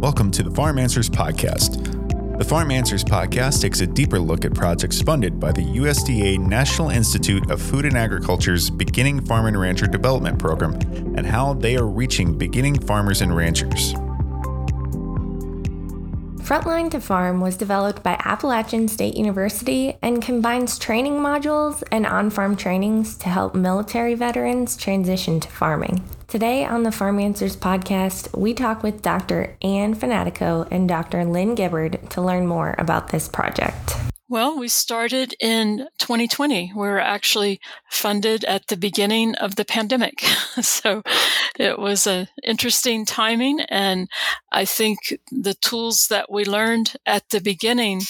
Welcome to the Farm Answers Podcast. The Farm Answers Podcast takes a deeper look at projects funded by the USDA National Institute of Food and Agriculture's Beginning Farm and Rancher Development Program and how they are reaching beginning farmers and ranchers. Frontline to Farm was developed by Appalachian State University and combines training modules and on farm trainings to help military veterans transition to farming. Today on the Farm Answers podcast, we talk with Dr. Anne Fanatico and Dr. Lynn Gibbard to learn more about this project. Well, we started in 2020. We were actually funded at the beginning of the pandemic. so it was an interesting timing. And I think the tools that we learned at the beginning,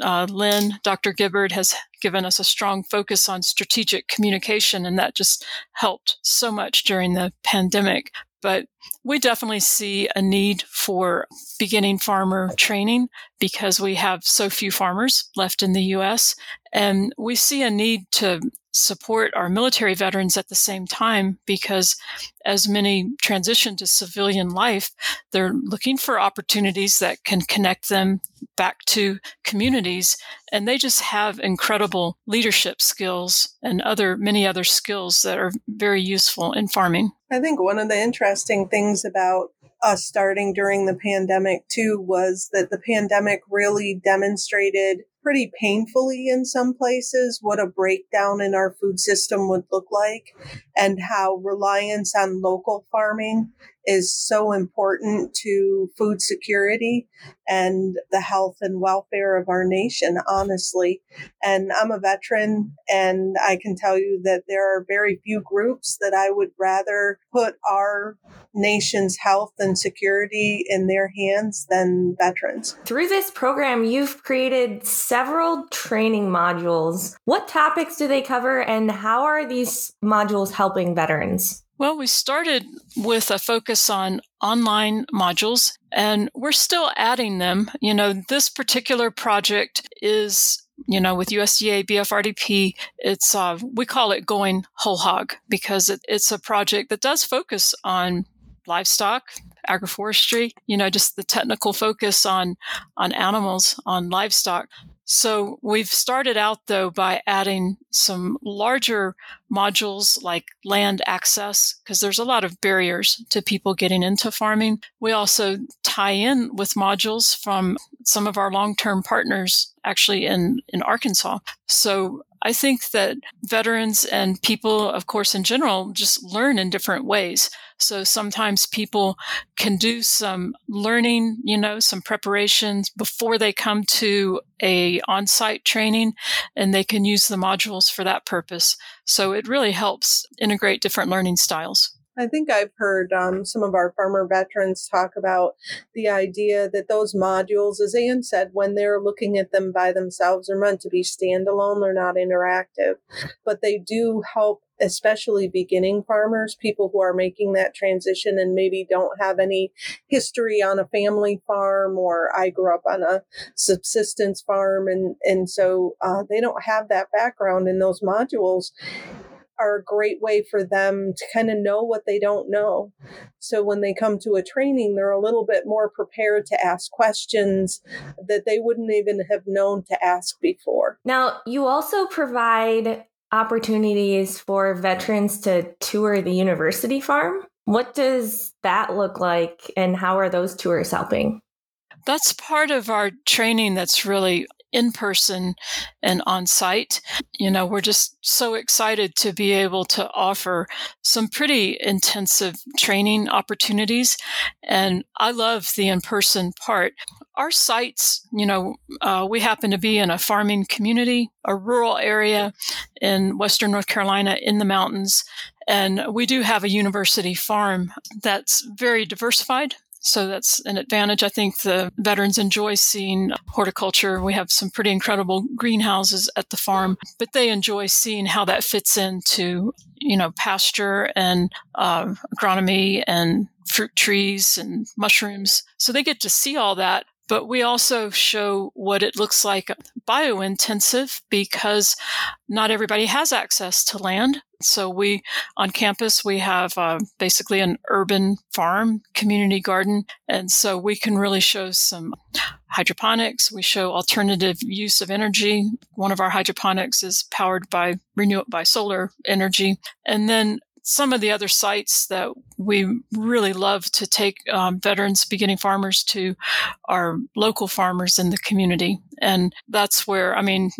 uh, Lynn, Dr. Gibbard has given us a strong focus on strategic communication, and that just helped so much during the pandemic. But we definitely see a need for beginning farmer training because we have so few farmers left in the US. And we see a need to support our military veterans at the same time because as many transition to civilian life, they're looking for opportunities that can connect them back to communities. And they just have incredible leadership skills and other, many other skills that are very useful in farming. I think one of the interesting things about us starting during the pandemic too was that the pandemic really demonstrated pretty painfully in some places what a breakdown in our food system would look like and how reliance on local farming is so important to food security and the health and welfare of our nation, honestly. And I'm a veteran, and I can tell you that there are very few groups that I would rather put our nation's health and security in their hands than veterans. Through this program, you've created several training modules. What topics do they cover, and how are these modules helping veterans? Well, we started with a focus on online modules and we're still adding them. You know, this particular project is you know, with USDA BFRDP, it's uh, we call it going whole hog because it, it's a project that does focus on livestock, agroforestry. You know, just the technical focus on on animals, on livestock. So we've started out though by adding some larger modules like land access, because there's a lot of barriers to people getting into farming. We also tie in with modules from some of our long-term partners actually in, in Arkansas. So I think that veterans and people, of course, in general, just learn in different ways. So sometimes people can do some learning, you know, some preparations before they come to a on-site training and they can use the modules for that purpose. So it really helps integrate different learning styles. I think I've heard um, some of our farmer veterans talk about the idea that those modules, as Anne said, when they're looking at them by themselves, are meant to be standalone. They're not interactive, but they do help especially beginning farmers, people who are making that transition and maybe don't have any history on a family farm or I grew up on a subsistence farm and, and so uh, they don't have that background in those modules are a great way for them to kind of know what they don't know. So when they come to a training, they're a little bit more prepared to ask questions that they wouldn't even have known to ask before. Now, you also provide opportunities for veterans to tour the university farm. What does that look like, and how are those tours helping? That's part of our training that's really in person and on site. You know, we're just so excited to be able to offer some pretty intensive training opportunities. And I love the in person part. Our sites, you know, uh, we happen to be in a farming community, a rural area in Western North Carolina in the mountains. And we do have a university farm that's very diversified so that's an advantage. I think the veterans enjoy seeing horticulture. We have some pretty incredible greenhouses at the farm, but they enjoy seeing how that fits into, you know, pasture and uh, agronomy and fruit trees and mushrooms. So they get to see all that but we also show what it looks like biointensive because not everybody has access to land. So we on campus we have uh, basically an urban farm community garden, and so we can really show some hydroponics. We show alternative use of energy. One of our hydroponics is powered by renew by solar energy, and then some of the other sites that we really love to take um, veterans, beginning farmers to are local farmers in the community. And that's where, I mean,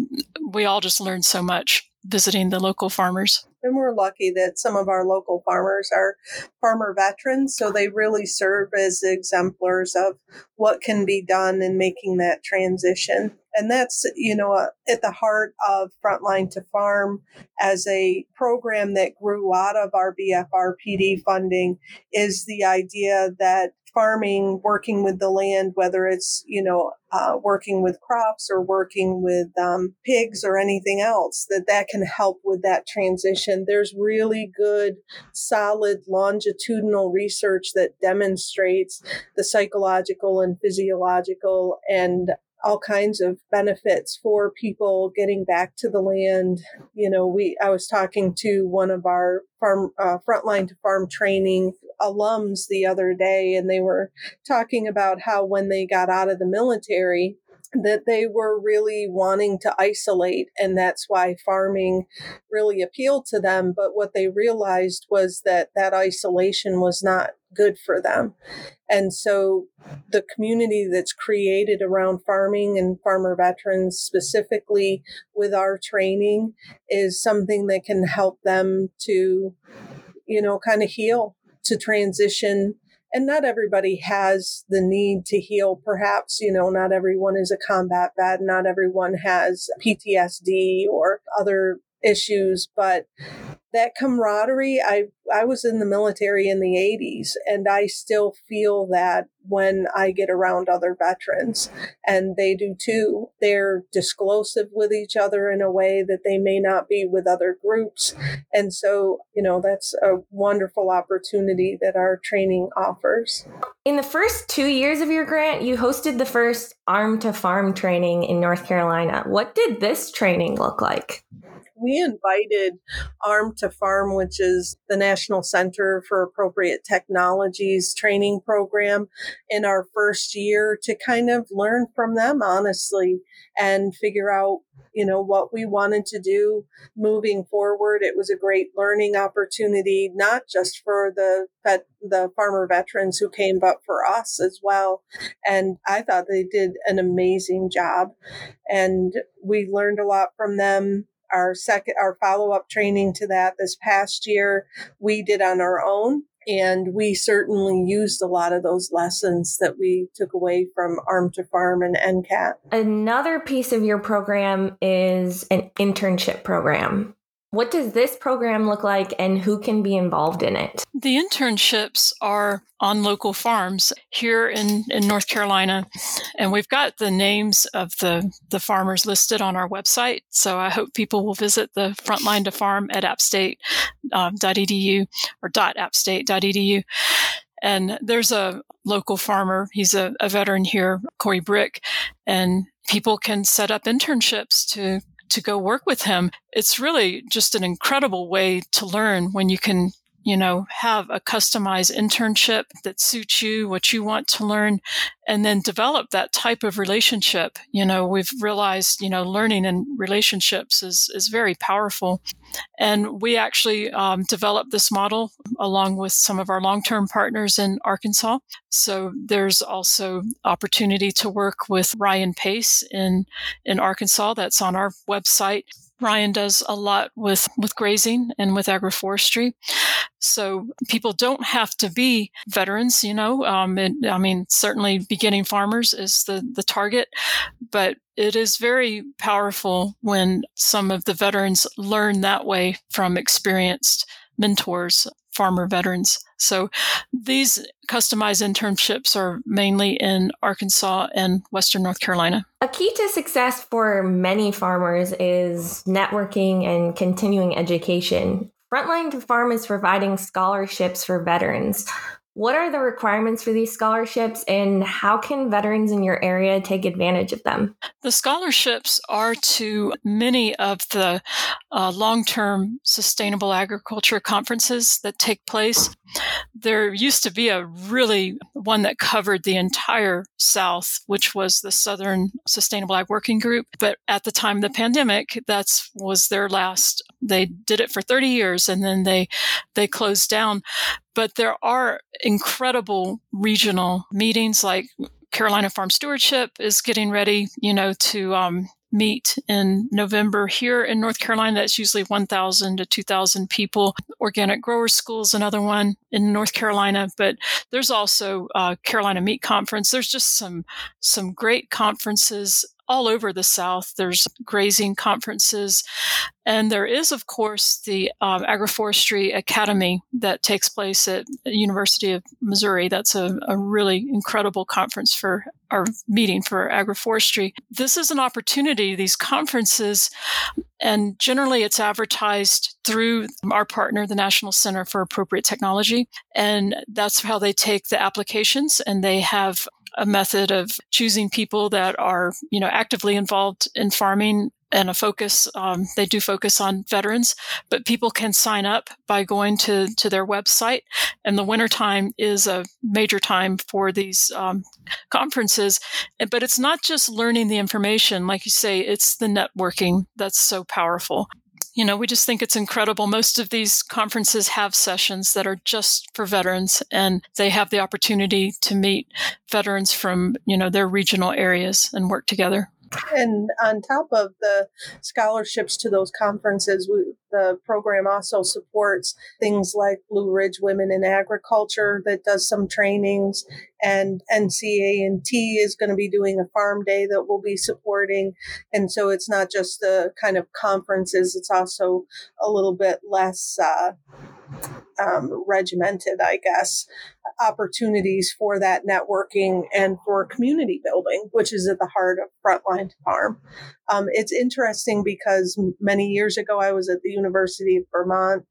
we all just learn so much visiting the local farmers. And we're lucky that some of our local farmers are farmer veterans, so they really serve as exemplars of what can be done in making that transition. And that's, you know, uh, at the heart of Frontline to Farm as a program that grew out of our BFRPD funding is the idea that farming, working with the land, whether it's, you know, uh, working with crops or working with um, pigs or anything else, that that can help with that transition. There's really good, solid longitudinal research that demonstrates the psychological and physiological and all kinds of benefits for people getting back to the land. You know, we I was talking to one of our farm uh, frontline to farm training alums the other day, and they were talking about how when they got out of the military, that they were really wanting to isolate and that's why farming really appealed to them but what they realized was that that isolation was not good for them. And so the community that's created around farming and farmer veterans specifically with our training is something that can help them to you know kind of heal to transition and not everybody has the need to heal. Perhaps, you know, not everyone is a combat vet, not everyone has PTSD or other issues, but that camaraderie, I, I was in the military in the 80s, and I still feel that when I get around other veterans, and they do too. They're disclosive with each other in a way that they may not be with other groups. And so, you know, that's a wonderful opportunity that our training offers. In the first two years of your grant, you hosted the first Armed to Farm training in North Carolina. What did this training look like? We invited Armed to Farm, which is the National Center for Appropriate Technologies training program, in our first year to kind of learn from them, honestly, and figure out, you know, what we wanted to do moving forward. It was a great learning opportunity, not just for the vet, the farmer veterans who came, but for us as well. And I thought they did an amazing job. And we learned a lot from them our second our follow-up training to that this past year we did on our own and we certainly used a lot of those lessons that we took away from Armed to Farm and NCAT. Another piece of your program is an internship program. What does this program look like and who can be involved in it? The internships are on local farms here in, in North Carolina. And we've got the names of the, the farmers listed on our website. So I hope people will visit the frontline to farm at appstate.edu um, or .appstate.edu. And there's a local farmer. He's a, a veteran here, Corey Brick, and people can set up internships to to go work with him. It's really just an incredible way to learn when you can you know, have a customized internship that suits you, what you want to learn, and then develop that type of relationship. You know, we've realized, you know, learning and relationships is, is very powerful. And we actually um, developed this model along with some of our long term partners in Arkansas. So there's also opportunity to work with Ryan Pace in, in Arkansas. That's on our website. Ryan does a lot with, with grazing and with agroforestry. So people don't have to be veterans, you know. Um, it, I mean, certainly beginning farmers is the, the target, but it is very powerful when some of the veterans learn that way from experienced mentors, farmer veterans. So these customized internships are mainly in Arkansas and Western North Carolina. A key to success for many farmers is networking and continuing education. Frontline to Farm is providing scholarships for veterans. What are the requirements for these scholarships and how can veterans in your area take advantage of them? The scholarships are to many of the uh, long term sustainable agriculture conferences that take place. There used to be a really one that covered the entire South, which was the Southern Sustainable Ag Working Group. But at the time of the pandemic, that's was their last. They did it for 30 years and then they they closed down. But there are incredible regional meetings like Carolina Farm Stewardship is getting ready, you know, to um, meet in November here in North Carolina. That's usually 1,000 to 2,000 people. Organic growers School is another one in North Carolina, but there's also uh, Carolina Meat Conference. There's just some some great conferences all over the South. There's grazing conferences. And there is, of course, the um, Agroforestry Academy that takes place at University of Missouri. That's a, a really incredible conference for our meeting for agroforestry. This is an opportunity, these conferences, and generally it's advertised through our partner, the National Center for Appropriate Technology. And that's how they take the applications and they have a method of choosing people that are, you know, actively involved in farming and a focus. Um, they do focus on veterans, but people can sign up by going to to their website. And the wintertime is a major time for these um, conferences. But it's not just learning the information, like you say. It's the networking that's so powerful you know, we just think it's incredible. Most of these conferences have sessions that are just for veterans and they have the opportunity to meet veterans from, you know, their regional areas and work together. And on top of the scholarships to those conferences, we, the program also supports things like Blue Ridge Women in Agriculture that does some trainings, and NCA&T is going to be doing a farm day that we'll be supporting. And so it's not just the kind of conferences; it's also a little bit less. Uh, um, regimented, I guess, opportunities for that networking and for community building, which is at the heart of Frontline Farm. Um, it's interesting because many years ago I was at the University of Vermont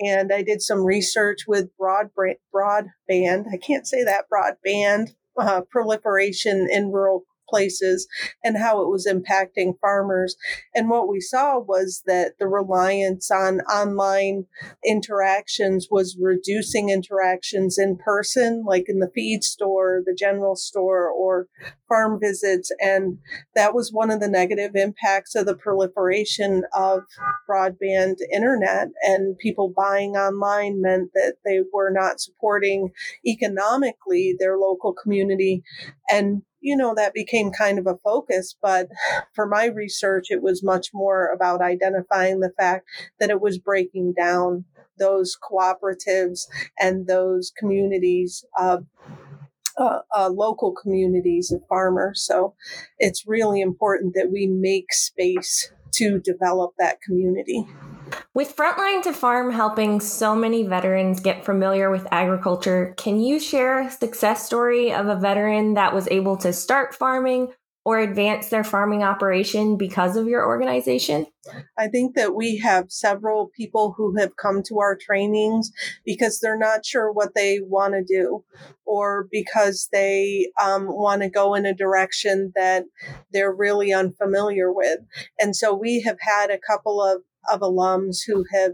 and I did some research with broad broadband. I can't say that broadband uh, proliferation in rural places and how it was impacting farmers. And what we saw was that the reliance on online interactions was reducing interactions in person, like in the feed store, the general store, or farm visits. And that was one of the negative impacts of the proliferation of broadband internet. And people buying online meant that they were not supporting economically their local community. And you know, that became kind of a focus. But for my research, it was much more about identifying the fact that it was breaking down those cooperatives and those communities of uh, uh, local communities of farmers. So it's really important that we make space to develop that community. With Frontline to Farm helping so many veterans get familiar with agriculture, can you share a success story of a veteran that was able to start farming or advance their farming operation because of your organization? I think that we have several people who have come to our trainings because they're not sure what they want to do or because they um, want to go in a direction that they're really unfamiliar with. And so we have had a couple of of alums who have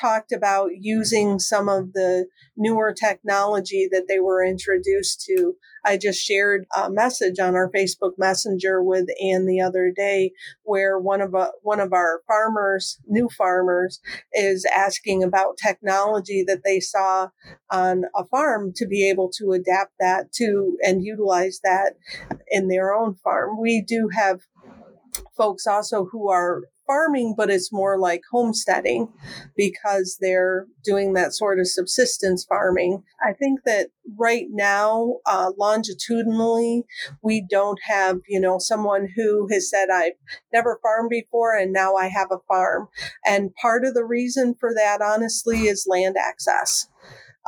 talked about using some of the newer technology that they were introduced to. I just shared a message on our Facebook Messenger with Anne the other day where one of a, uh, one of our farmers, new farmers, is asking about technology that they saw on a farm to be able to adapt that to and utilize that in their own farm. We do have folks also who are farming, but it's more like homesteading because they're doing that sort of subsistence farming. I think that right now, uh, longitudinally, we don't have, you know, someone who has said, I've never farmed before and now I have a farm. And part of the reason for that, honestly, is land access.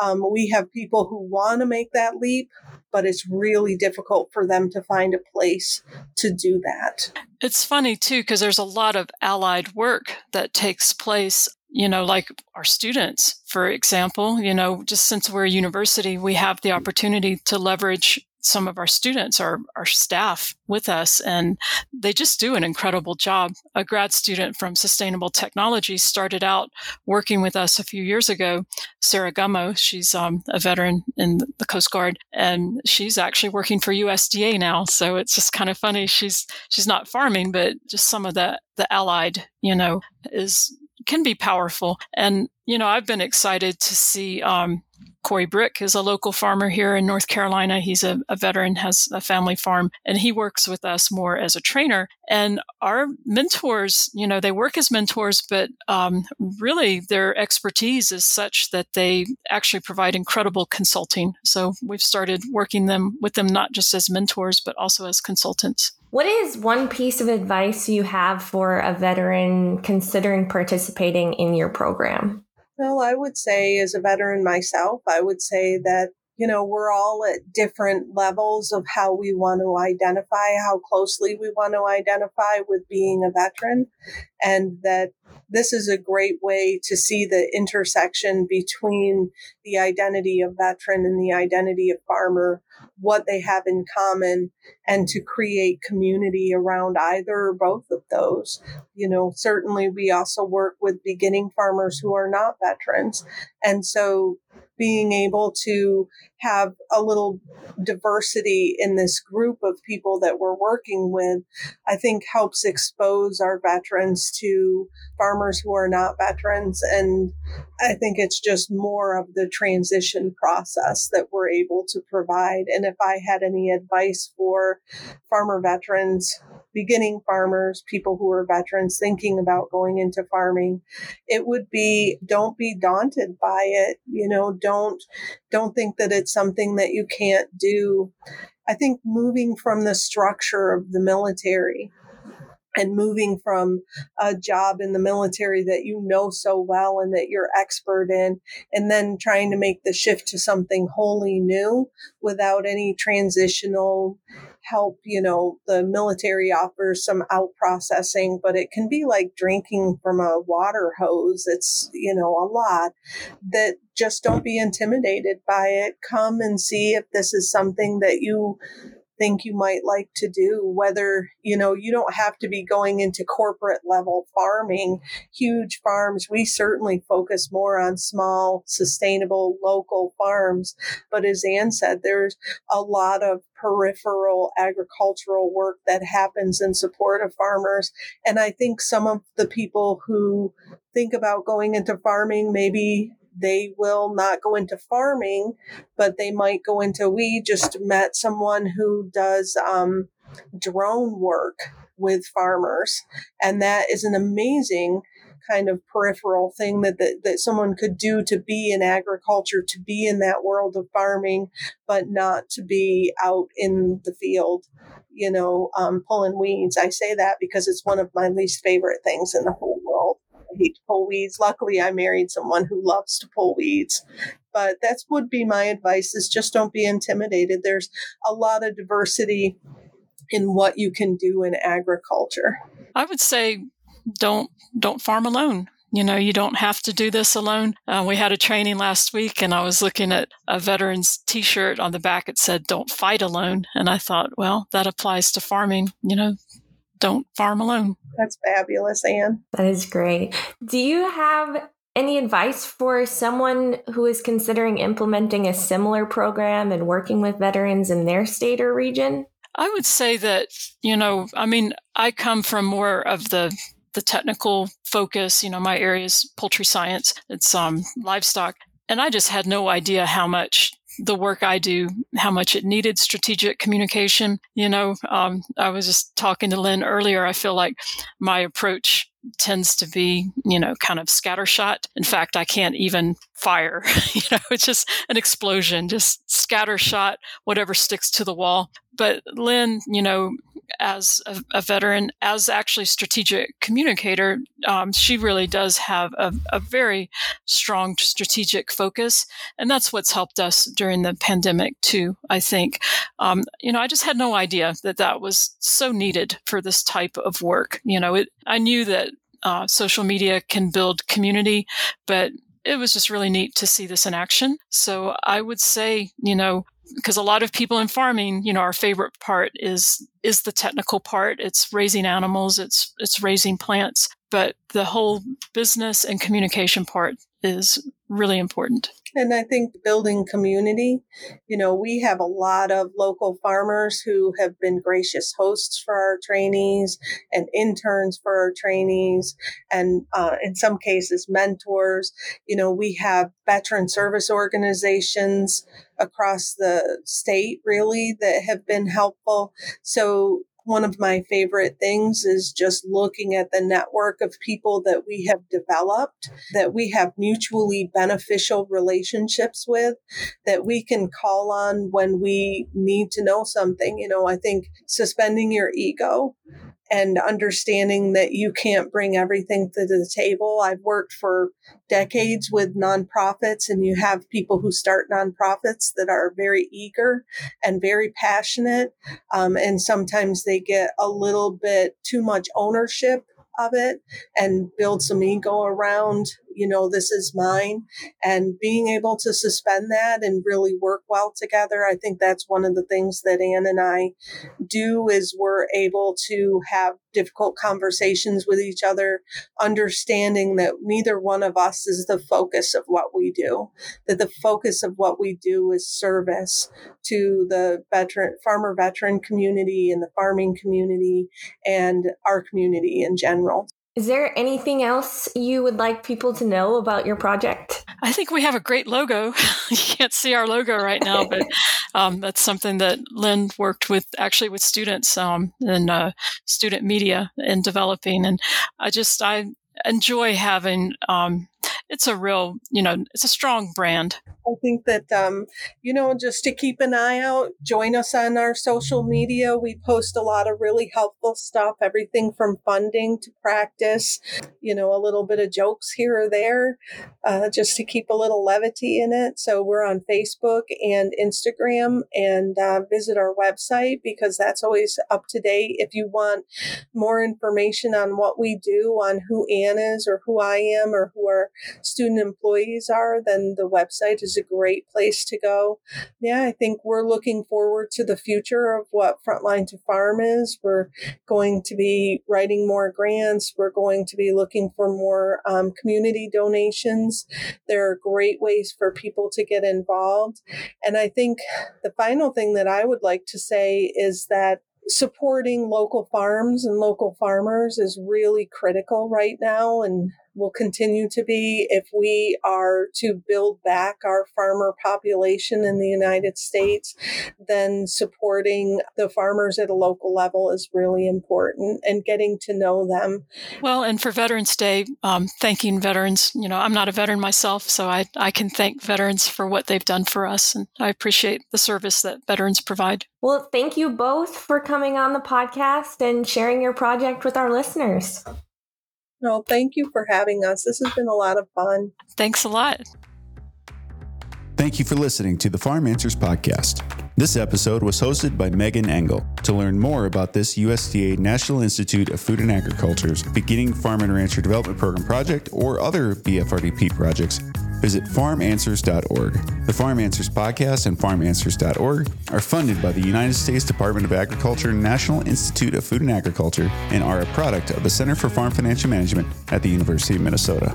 Um, we have people who want to make that leap, but it's really difficult for them to find a place to do that. It's funny too, because there's a lot of allied work that takes place you know, like our students, for example, you know, just since we're a university, we have the opportunity to leverage some of our students, our, our staff with us, and they just do an incredible job. A grad student from Sustainable Technology started out working with us a few years ago, Sarah Gummo. She's um, a veteran in the Coast Guard, and she's actually working for USDA now. So it's just kind of funny. She's she's not farming, but just some of the the allied, you know, is can be powerful. And you know, I've been excited to see. Um, Corey Brick is a local farmer here in North Carolina. He's a, a, veteran, has a family farm, and he works with us more as a trainer. And our mentors, you know, they work as mentors, but um, really their expertise is such that they actually provide incredible consulting. So we've started working them with them not just as mentors, but also as consultants. What is one piece of advice you have for a veteran considering participating in your program? Well, I would say, as a veteran myself, I would say that, you know, we're all at different levels of how we want to identify, how closely we want to identify with being a veteran, and that this is a great way to see the intersection between the identity of veteran and the identity of farmer what they have in common and to create community around either or both of those. You know, certainly we also work with beginning farmers who are not veterans. And so being able to have a little diversity in this group of people that we're working with, I think helps expose our veterans to farmers who are not veterans. And I think it's just more of the transition process that we're able to provide. And if I had any advice for farmer veterans, beginning farmers, people who are veterans thinking about going into farming, it would be don't be daunted by it. You know, don't don't think that it's something that you can't do. I think moving from the structure of the military and moving from a job in the military that you know so well and that you're expert in, and then trying to make the shift to something wholly new without any transitional help. You know, the military offers some out processing, but it can be like drinking from a water hose. It's, you know, a lot that just don't be intimidated by it. Come and see if this is something that you think you might like to do whether you know you don't have to be going into corporate level farming huge farms. We certainly focus more on small sustainable local farms. But as anne said there's a lot of peripheral agricultural work that happens in support of farmers. And i think some of the people who think about going into farming maybe they will not go into farming, but they might go into. We just met someone who does um, drone work with farmers, and that is an amazing kind of peripheral thing that, that that someone could do to be in agriculture, to be in that world of farming, but not to be out in the field you know, um, pulling weeds. I say that because it's one of my least favorite things in the whole hate to pull weeds. Luckily, I married someone who loves to pull weeds. But that would be my advice is just don't be intimidated. There's a lot of diversity in what you can do in agriculture. I would say don't don't farm alone. You know, you don't have to do this alone. Uh, we had a training last week, and I was looking at a veteran's T-shirt on the back. It said "Don't fight alone," and I thought, well, that applies to farming. You know, don't farm alone. That's fabulous, Anne. That is great. Do you have any advice for someone who is considering implementing a similar program and working with veterans in their state or region? I would say that, you know, I mean, I come from more of the the technical focus, you know, my area is poultry science. It's um livestock and I just had no idea how much the work I do, how much it needed strategic communication. You know, um, I was just talking to Lynn earlier. I feel like my approach tends to be, you know, kind of scattershot. In fact, I can't even fire. you know, it's just an explosion, just scattershot, whatever sticks to the wall. But Lynn, you know, as a, a veteran, as actually strategic communicator, um, she really does have a, a, very strong strategic focus, and that's what's helped us during the pandemic too. I think, um, you know, I just had no idea that that was so needed for this type of work. You know, it, I knew that uh, social media can build community, but it was just really neat to see this in action. So I would say, you know, because a lot of people in farming, you know, our favorite part is is the technical part. It's raising animals, it's it's raising plants, but the whole business and communication part is really important. And I think building community, you know, we have a lot of local farmers who have been gracious hosts for our trainees and interns for our trainees, and uh, in some cases, mentors. You know, we have veteran service organizations across the state really that have been helpful. So one of my favorite things is just looking at the network of people that we have developed, that we have mutually beneficial relationships with, that we can call on when we need to know something. You know, I think suspending your ego and understanding that you can't bring everything to the table. I've worked for decades with nonprofits, and you have people who start nonprofits that are very eager and very passionate. Um, and sometimes they get a little bit too much ownership of it and build some ego around you know, this is mine. And being able to suspend that and really work well together, I think that's one of the things that Anne and I do is we're able to have difficult conversations with each other, understanding that neither one of us is the focus of what we do, that the focus of what we do is service to the veteran, farmer veteran community and the farming community and our community in general. Is there anything else you would like people to know about your project? I think we have a great logo. you can't see our logo right now, but um, that's something that Lynn worked with actually with students um, in uh, student media in developing. And I just, I enjoy having um, it's a real, you know, it's a strong brand. I think that, um, you know, just to keep an eye out, join us on our social media. We post a lot of really helpful stuff, everything from funding to practice, you know, a little bit of jokes here or there, uh, just to keep a little levity in it. So we're on Facebook and Instagram and uh, visit our website because that's always up to date. If you want more information on what we do, on who Anne is or who I am or who our student employees are, then the website is a great place to go. Yeah, I think we're looking forward to the future of what Frontline to Farm is. We're going to be writing more grants. We're going to be looking for more um, community donations. There are great ways for people to get involved. And I think the final thing that I would like to say is that supporting local farms and local farmers is really critical right now. And will continue to be if we are to build back our farmer population in the United States, then supporting the farmers at a local level is really important and getting to know them. Well, and for Veterans Day, um, thanking veterans. You know, I'm not a veteran myself, so I, I can thank veterans for what they've done for us. And I appreciate the service that veterans provide. Well, thank you both for coming on the podcast and sharing your project with our listeners. No, thank you for having us. This has been a lot of fun. Thanks a lot. Thank you for listening to the Farm Answers Podcast. This episode was hosted by Megan Engel. To learn more about this USDA National Institute of Food and Agriculture's Beginning Farm and Rancher Development Program project or other BFRDP projects, visit farmanswers.org. The Farm Answers podcast and farmanswers.org are funded by the United States Department of Agriculture National Institute of Food and Agriculture and are a product of the Center for Farm Financial Management at the University of Minnesota.